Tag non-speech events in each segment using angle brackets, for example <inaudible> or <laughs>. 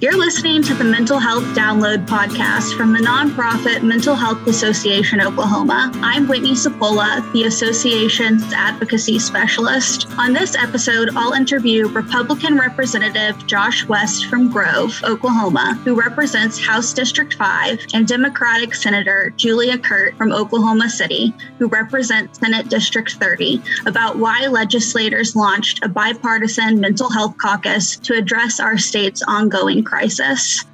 You're listening to the Mental Health Download podcast from the nonprofit Mental Health Association Oklahoma. I'm Whitney Sapola, the association's advocacy specialist. On this episode, I'll interview Republican Representative Josh West from Grove, Oklahoma, who represents House District 5, and Democratic Senator Julia Kirt from Oklahoma City, who represents Senate District 30, about why legislators launched a bipartisan mental health caucus to address our state's ongoing crisis.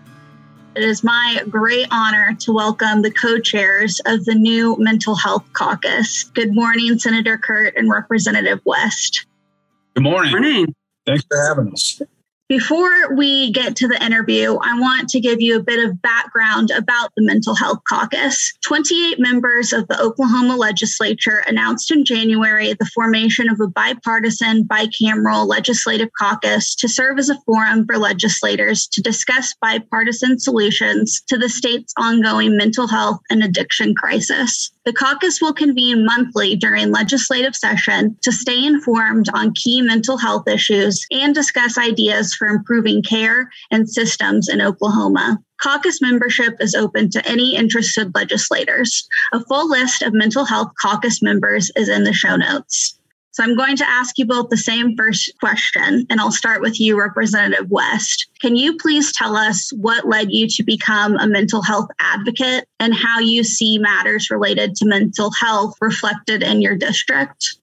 It is my great honor to welcome the co chairs of the new Mental Health Caucus. Good morning, Senator Kirt and Representative West. Good morning. Morning. Thanks for having us. Before we get to the interview, I want to give you a bit of background about the Mental Health Caucus. 28 members of the Oklahoma legislature announced in January the formation of a bipartisan, bicameral legislative caucus to serve as a forum for legislators to discuss bipartisan solutions to the state's ongoing mental health and addiction crisis. The caucus will convene monthly during legislative session to stay informed on key mental health issues and discuss ideas for improving care and systems in Oklahoma. Caucus membership is open to any interested legislators. A full list of mental health caucus members is in the show notes. So I'm going to ask you both the same first question, and I'll start with you, Representative West. Can you please tell us what led you to become a mental health advocate and how you see matters related to mental health reflected in your district?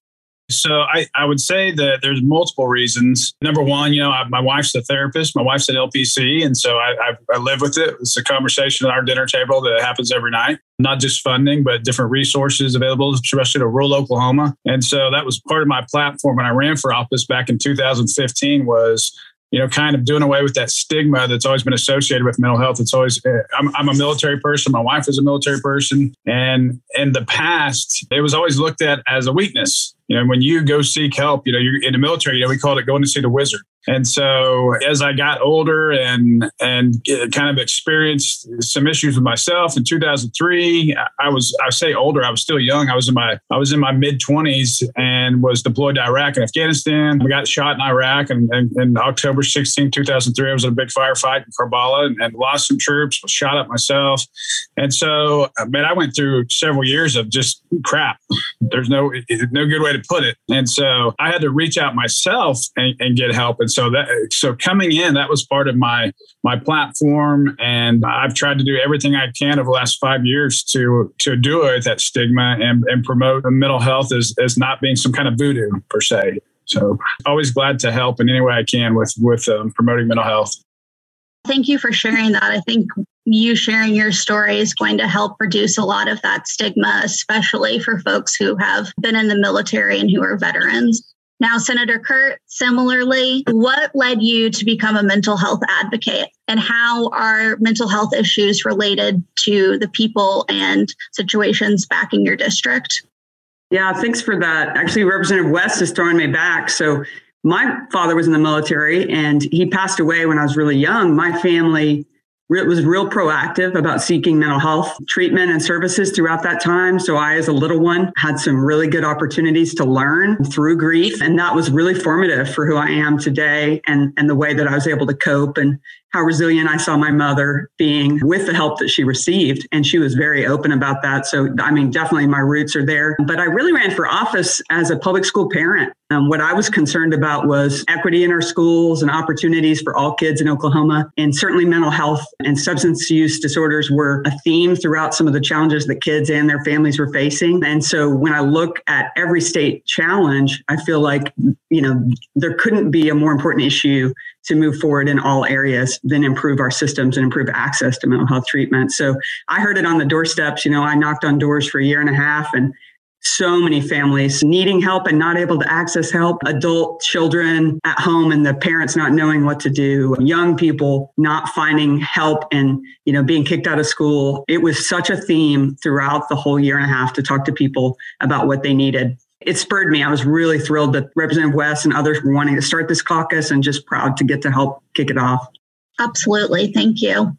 So I, I would say that there's multiple reasons. Number one, you know, I, my wife's a therapist. My wife's an LPC, and so I, I, I live with it. It's a conversation at our dinner table that happens every night. Not just funding, but different resources available, especially to rural Oklahoma. And so that was part of my platform when I ran for office back in 2015 was you know, kind of doing away with that stigma that's always been associated with mental health. It's always, eh, I'm, I'm, a military person. My wife is a military person. And in the past, it was always looked at as a weakness. You know, when you go seek help, you know, you're in the military, you know, we called it going to see the wizard. And so as I got older and and uh, kind of experienced some issues with myself in 2003, I was I say older, I was still young. I was in my I was in my mid 20s and was deployed to Iraq and Afghanistan. We got shot in Iraq and, and October 16, 2003, I was in a big firefight in Karbala and, and lost some troops, was shot up myself. And so, uh, man, I went through several years of just crap. There's no no good way to put it. And so I had to reach out myself and, and get help. And so that so coming in, that was part of my my platform, and I've tried to do everything I can over the last five years to to do it that stigma and, and promote mental health as as not being some kind of voodoo per se. So always glad to help in any way I can with with um, promoting mental health. Thank you for sharing that. I think you sharing your story is going to help reduce a lot of that stigma, especially for folks who have been in the military and who are veterans. Now, Senator Kirt, similarly, what led you to become a mental health advocate and how are mental health issues related to the people and situations back in your district? Yeah, thanks for that. Actually, Representative West is throwing me back. So, my father was in the military and he passed away when I was really young. My family was real proactive about seeking mental health treatment and services throughout that time. So I, as a little one, had some really good opportunities to learn through grief. And that was really formative for who I am today and, and the way that I was able to cope and how resilient I saw my mother being with the help that she received. And she was very open about that. So, I mean, definitely my roots are there. But I really ran for office as a public school parent. Um, what I was concerned about was equity in our schools and opportunities for all kids in Oklahoma. And certainly mental health and substance use disorders were a theme throughout some of the challenges that kids and their families were facing. And so when I look at every state challenge, I feel like, you know, there couldn't be a more important issue to move forward in all areas then improve our systems and improve access to mental health treatment. So I heard it on the doorsteps. You know, I knocked on doors for a year and a half and so many families needing help and not able to access help, adult children at home and the parents not knowing what to do, young people not finding help and, you know, being kicked out of school. It was such a theme throughout the whole year and a half to talk to people about what they needed it spurred me. I was really thrilled that Representative West and others were wanting to start this caucus and just proud to get to help kick it off. Absolutely. Thank you.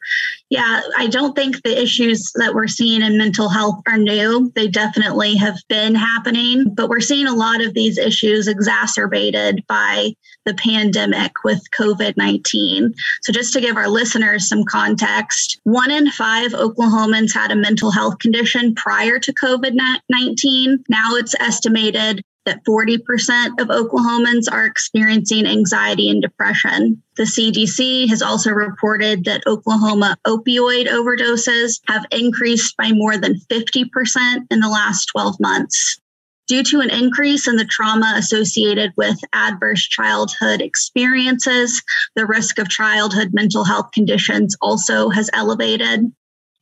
Yeah, I don't think the issues that we're seeing in mental health are new. They definitely have been happening, but we're seeing a lot of these issues exacerbated by the pandemic with COVID 19. So, just to give our listeners some context, one in five Oklahomans had a mental health condition prior to COVID 19. Now it's estimated that 40% of Oklahomans are experiencing anxiety and depression. The CDC has also reported that Oklahoma opioid overdoses have increased by more than 50% in the last 12 months. Due to an increase in the trauma associated with adverse childhood experiences, the risk of childhood mental health conditions also has elevated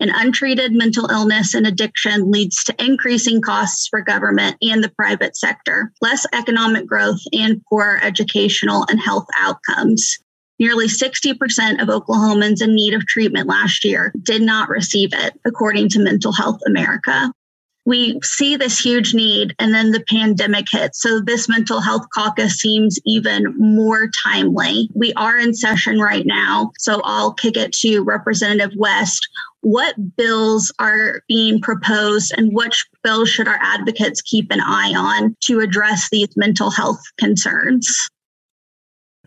and untreated mental illness and addiction leads to increasing costs for government and the private sector, less economic growth, and poor educational and health outcomes. Nearly 60% of Oklahomans in need of treatment last year did not receive it, according to Mental Health America. We see this huge need, and then the pandemic hits. So, this mental health caucus seems even more timely. We are in session right now. So, I'll kick it to Representative West what bills are being proposed and which bills should our advocates keep an eye on to address these mental health concerns?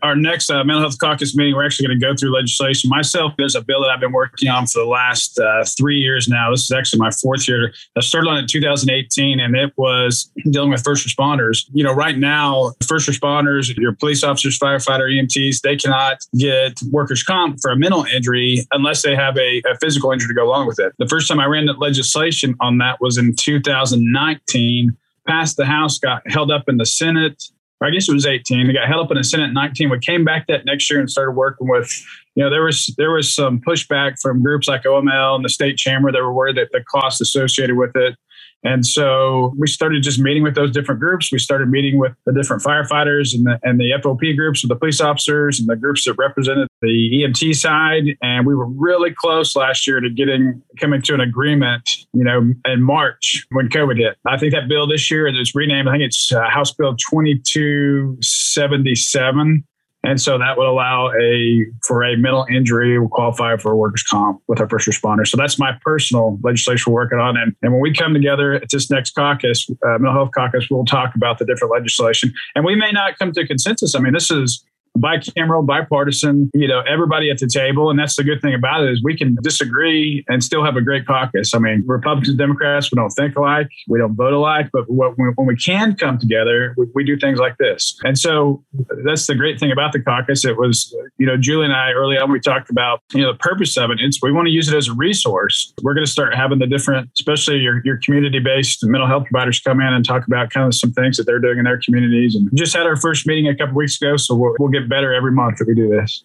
Our next uh, mental health caucus meeting, we're actually going to go through legislation. Myself, there's a bill that I've been working on for the last uh, three years now. This is actually my fourth year. I started on it in 2018, and it was dealing with first responders. You know, right now, first responders, your police officers, firefighter, EMTs, they cannot get workers' comp for a mental injury unless they have a, a physical injury to go along with it. The first time I ran that legislation on that was in 2019 passed the House, got held up in the Senate. I guess it was 18. They got held up in the Senate 19. We came back that next year and started working with, you know, there was there was some pushback from groups like OML and the state chamber that were worried that the costs associated with it and so we started just meeting with those different groups. We started meeting with the different firefighters and the, and the FOP groups with the police officers and the groups that represented the EMT side. And we were really close last year to getting coming to an agreement, you know, in March when COVID hit. I think that bill this year is renamed, I think it's uh, House Bill 2277 and so that would allow a for a mental injury we'll qualify for a workers comp with our first responders. So that's my personal legislation we're working on. And, and when we come together at this next caucus, uh, mental health caucus, we'll talk about the different legislation. And we may not come to consensus. I mean, this is bicameral, bipartisan, you know, everybody at the table. And that's the good thing about it is we can disagree and still have a great caucus. I mean, Republicans, Democrats, we don't think alike, we don't vote alike, but what, when we can come together, we, we, do things like this. And so that's the great thing about the caucus. It was, you know, Julie and I early on, we talked about, you know, the purpose of it. It's we want to use it as a resource. We're going to start having the different, especially your, your community based mental health providers come in and talk about kind of some things that they're doing in their communities. And just had our first meeting a couple weeks ago. So we'll, we'll get better every month that we do this.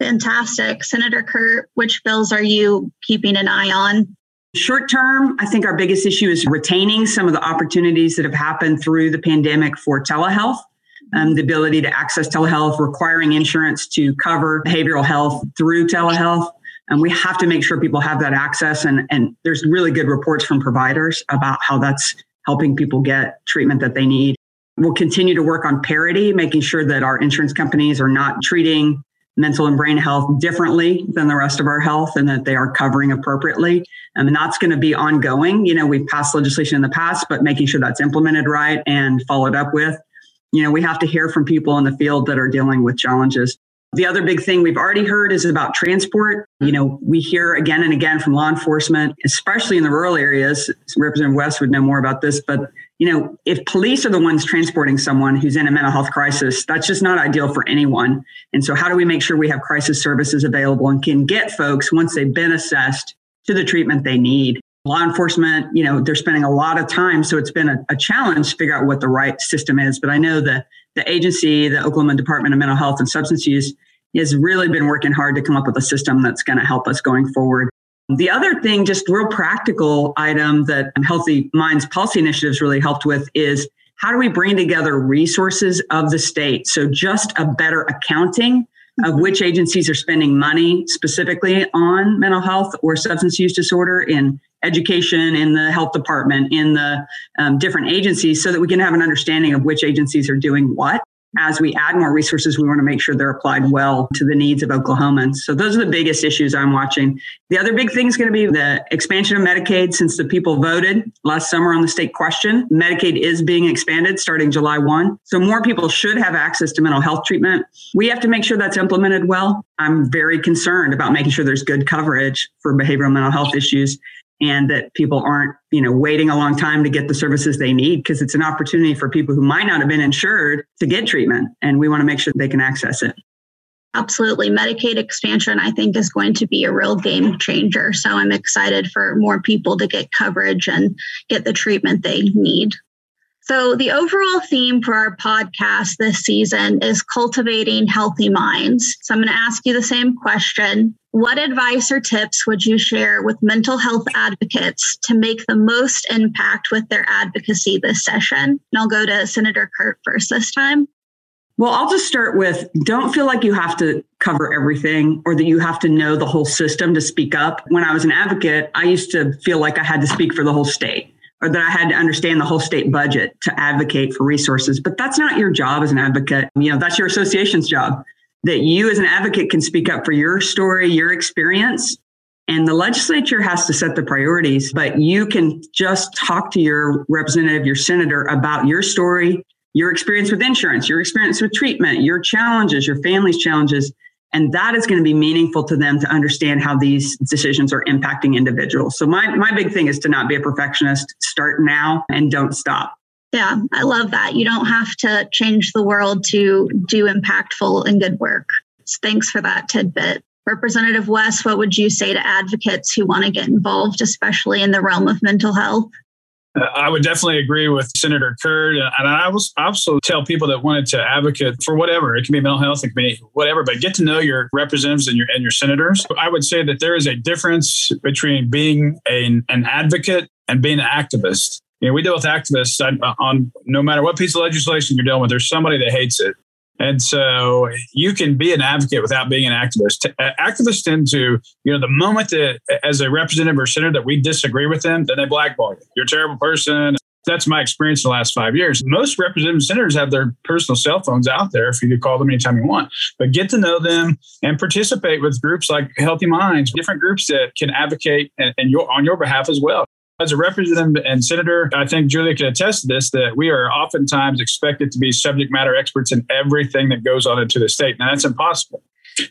Fantastic. Senator Kirt, which bills are you keeping an eye on? Short term, I think our biggest issue is retaining some of the opportunities that have happened through the pandemic for telehealth. Um, the ability to access telehealth, requiring insurance to cover behavioral health through telehealth. And we have to make sure people have that access. And, and there's really good reports from providers about how that's helping people get treatment that they need. We'll continue to work on parity, making sure that our insurance companies are not treating mental and brain health differently than the rest of our health and that they are covering appropriately. And that's going to be ongoing. You know, we've passed legislation in the past, but making sure that's implemented right and followed up with. You know, we have to hear from people in the field that are dealing with challenges. The other big thing we've already heard is about transport. You know, we hear again and again from law enforcement, especially in the rural areas. Representative West would know more about this, but you know, if police are the ones transporting someone who's in a mental health crisis, that's just not ideal for anyone. And so, how do we make sure we have crisis services available and can get folks once they've been assessed to the treatment they need? Law enforcement, you know, they're spending a lot of time, so it's been a, a challenge to figure out what the right system is. But I know that the agency, the Oklahoma Department of Mental Health and Substance Use, has really been working hard to come up with a system that's going to help us going forward. The other thing, just real practical item that Healthy Minds Policy Initiatives really helped with is how do we bring together resources of the state? So just a better accounting of which agencies are spending money specifically on mental health or substance use disorder in education, in the health department, in the um, different agencies, so that we can have an understanding of which agencies are doing what as we add more resources, we want to make sure they're applied well to the needs of Oklahomans. So those are the biggest issues I'm watching. The other big thing is going to be the expansion of Medicaid since the people voted last summer on the state question. Medicaid is being expanded starting July 1. So more people should have access to mental health treatment. We have to make sure that's implemented well. I'm very concerned about making sure there's good coverage for behavioral mental health issues and that people aren't you know waiting a long time to get the services they need because it's an opportunity for people who might not have been insured to get treatment and we want to make sure they can access it. Absolutely. Medicaid expansion i think is going to be a real game changer so i'm excited for more people to get coverage and get the treatment they need so, the overall theme for our podcast this season is cultivating healthy minds. So, I'm going to ask you the same question. What advice or tips would you share with mental health advocates to make the most impact with their advocacy this session? And I'll go to Senator Kirt first this time. Well, I'll just start with don't feel like you have to cover everything or that you have to know the whole system to speak up. When I was an advocate, I used to feel like I had to speak for the whole state or that I had to understand the whole state budget to advocate for resources. But that's not your job as an advocate. You know, that's your association's job. That you as an advocate can speak up for your story, your experience. And the legislature has to set the priorities, but you can just talk to your representative, your senator about your story, your experience with insurance, your experience with treatment, your challenges, your family's challenges, and that is going to be meaningful to them to understand how these decisions are impacting individuals. So my my big thing is to not be a perfectionist. Start now and don't stop. Yeah, I love that. You don't have to change the world to do impactful and good work. Thanks for that tidbit. Representative West, what would you say to advocates who want to get involved, especially in the realm of mental health? I would definitely agree with Senator Kirt. And I was also tell people that wanted to advocate for whatever. It can be mental health, it can be whatever, but get to know your representatives and your and your senators. I would say that there is a difference between being a, an advocate and being an activist. You know, we deal with activists on, on no matter what piece of legislation you're dealing with, there's somebody that hates it. And so you can be an advocate without being an activist. Uh, activists tend to, you know, the moment that as a representative or senator that we disagree with them, then they blackball you. You're a terrible person. That's my experience in the last five years. Most representative senators have their personal cell phones out there if you could call them anytime you want. But get to know them and participate with groups like Healthy Minds, different groups that can advocate and, and your, on your behalf as well. As a representative and senator, I think Julia can attest to this that we are oftentimes expected to be subject matter experts in everything that goes on into the state. Now, that's impossible.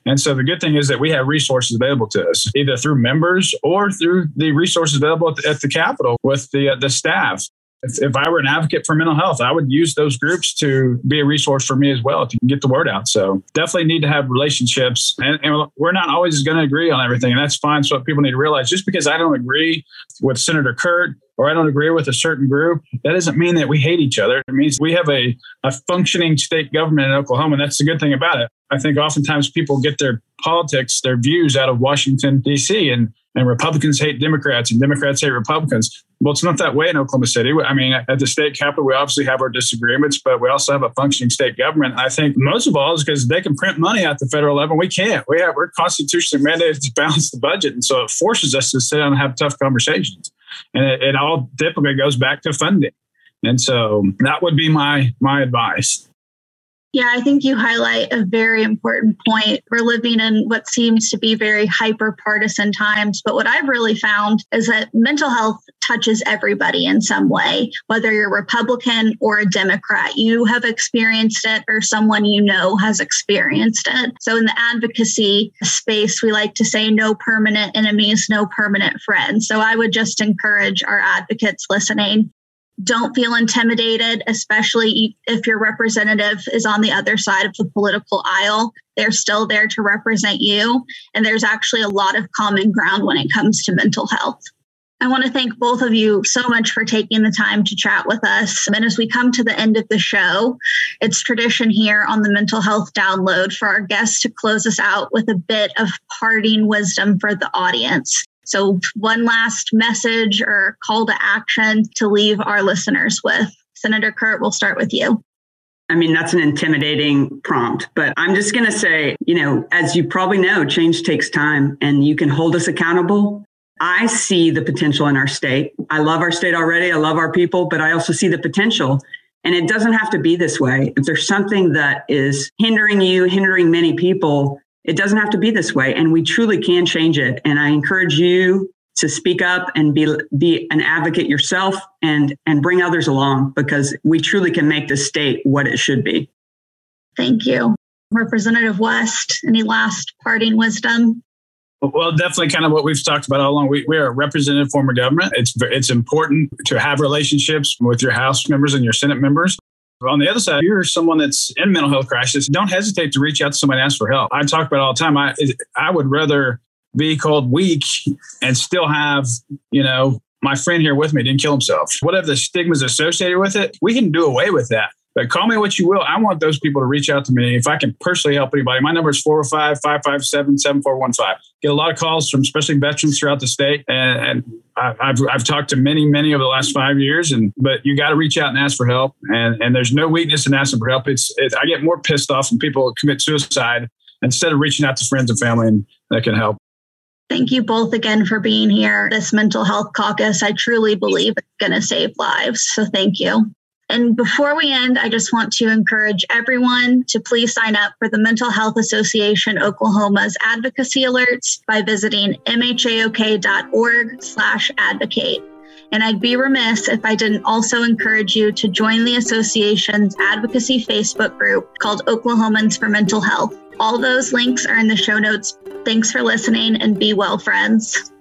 And so the good thing is that we have resources available to us, either through members or through the resources available at the, at the Capitol with the, uh, the staff if, if I were an advocate for mental health, I would use those groups to be a resource for me as well to get the word out. So definitely need to have relationships. And, and we're not always going to agree on everything. And that's fine. So people need to realize just because I don't agree with Senator Kirt or I don't agree with a certain group, that doesn't mean that we hate each other. It means we have a, a functioning state government in Oklahoma. And that's the good thing about it. I think oftentimes people get their politics, their views out of Washington, D.C. And and Republicans hate Democrats and Democrats hate Republicans. Well, it's not that way in Oklahoma City. I mean, at the state capitol, we obviously have our disagreements, but we also have a functioning state government. I think most of all is because they can print money at the federal level. We can't. We have we're constitutionally mandated to <laughs> balance the budget, and so it forces us to sit down and have tough conversations. And it, it all typically goes back to funding. And so that would be my my advice. Yeah, I think you highlight a very important point. We're living in what seems to be very hyper partisan times. But what I've really found is that mental health touches everybody in some way, whether you're Republican or a Democrat. You have experienced it, or someone you know has experienced it. So, in the advocacy space, we like to say no permanent enemies, no permanent friends. So, I would just encourage our advocates listening don't feel intimidated, especially if your representative is on the other side of the political aisle. They're still there to represent you. And there's actually a lot of common ground when it comes to mental health. I want to thank both of you so much for taking the time to chat with us. And as we come to the end of the show, it's tradition here on the Mental Health Download for our guests to close us out with a bit of parting wisdom for the audience. So, one last message or call to action to leave our listeners with. Senator Kirt, we'll start with you. I mean, that's an intimidating prompt, but I'm just going to say, you know, as you probably know, change takes time and you can hold us accountable. I see the potential in our state. I love our state already. I love our people, but I also see the potential. And it doesn't have to be this way. If there's something that is hindering you, hindering many people, it doesn't have to be this way. And we truly can change it. And I encourage you to speak up and be be an advocate yourself and and bring others along because we truly can make the state what it should be. Thank you. Representative West, any last parting wisdom? Well, definitely kind of what we've talked about all along. We, we are a representative form of government. It's, it's important to have relationships with your House members and your Senate members. On the other side, if you're someone that's in mental health crisis, don't hesitate to reach out to somebody and ask for help. I talk about all the time. I, I would rather be called weak and still have, you know, my friend here with me didn't kill himself. Whatever the stigmas associated with it, we can do away with that. But call me what you will. I want those people to reach out to me. If I can personally help anybody, my number is 405 557 7415. Get a lot of calls from especially veterans throughout the state. And, and I, have I've talked to many, many over the last five years. And But you got to reach out and ask for help. And, and there's no weakness in asking for help. It's, it, I get more pissed off when people commit suicide instead of reaching out to friends and family and that can help. Thank you both again for being here. This mental health caucus, I truly believe it's going to save lives. So thank you. And before we end, I just want to encourage everyone to please sign up for the Mental Health Association Oklahoma's advocacy alerts by visiting mhaok.org slash advocate. And I'd be remiss if I didn't also encourage you to join the association's advocacy Facebook group called Oklahomans for Mental Health. All those links are in the show notes. Thanks for listening and be well, friends.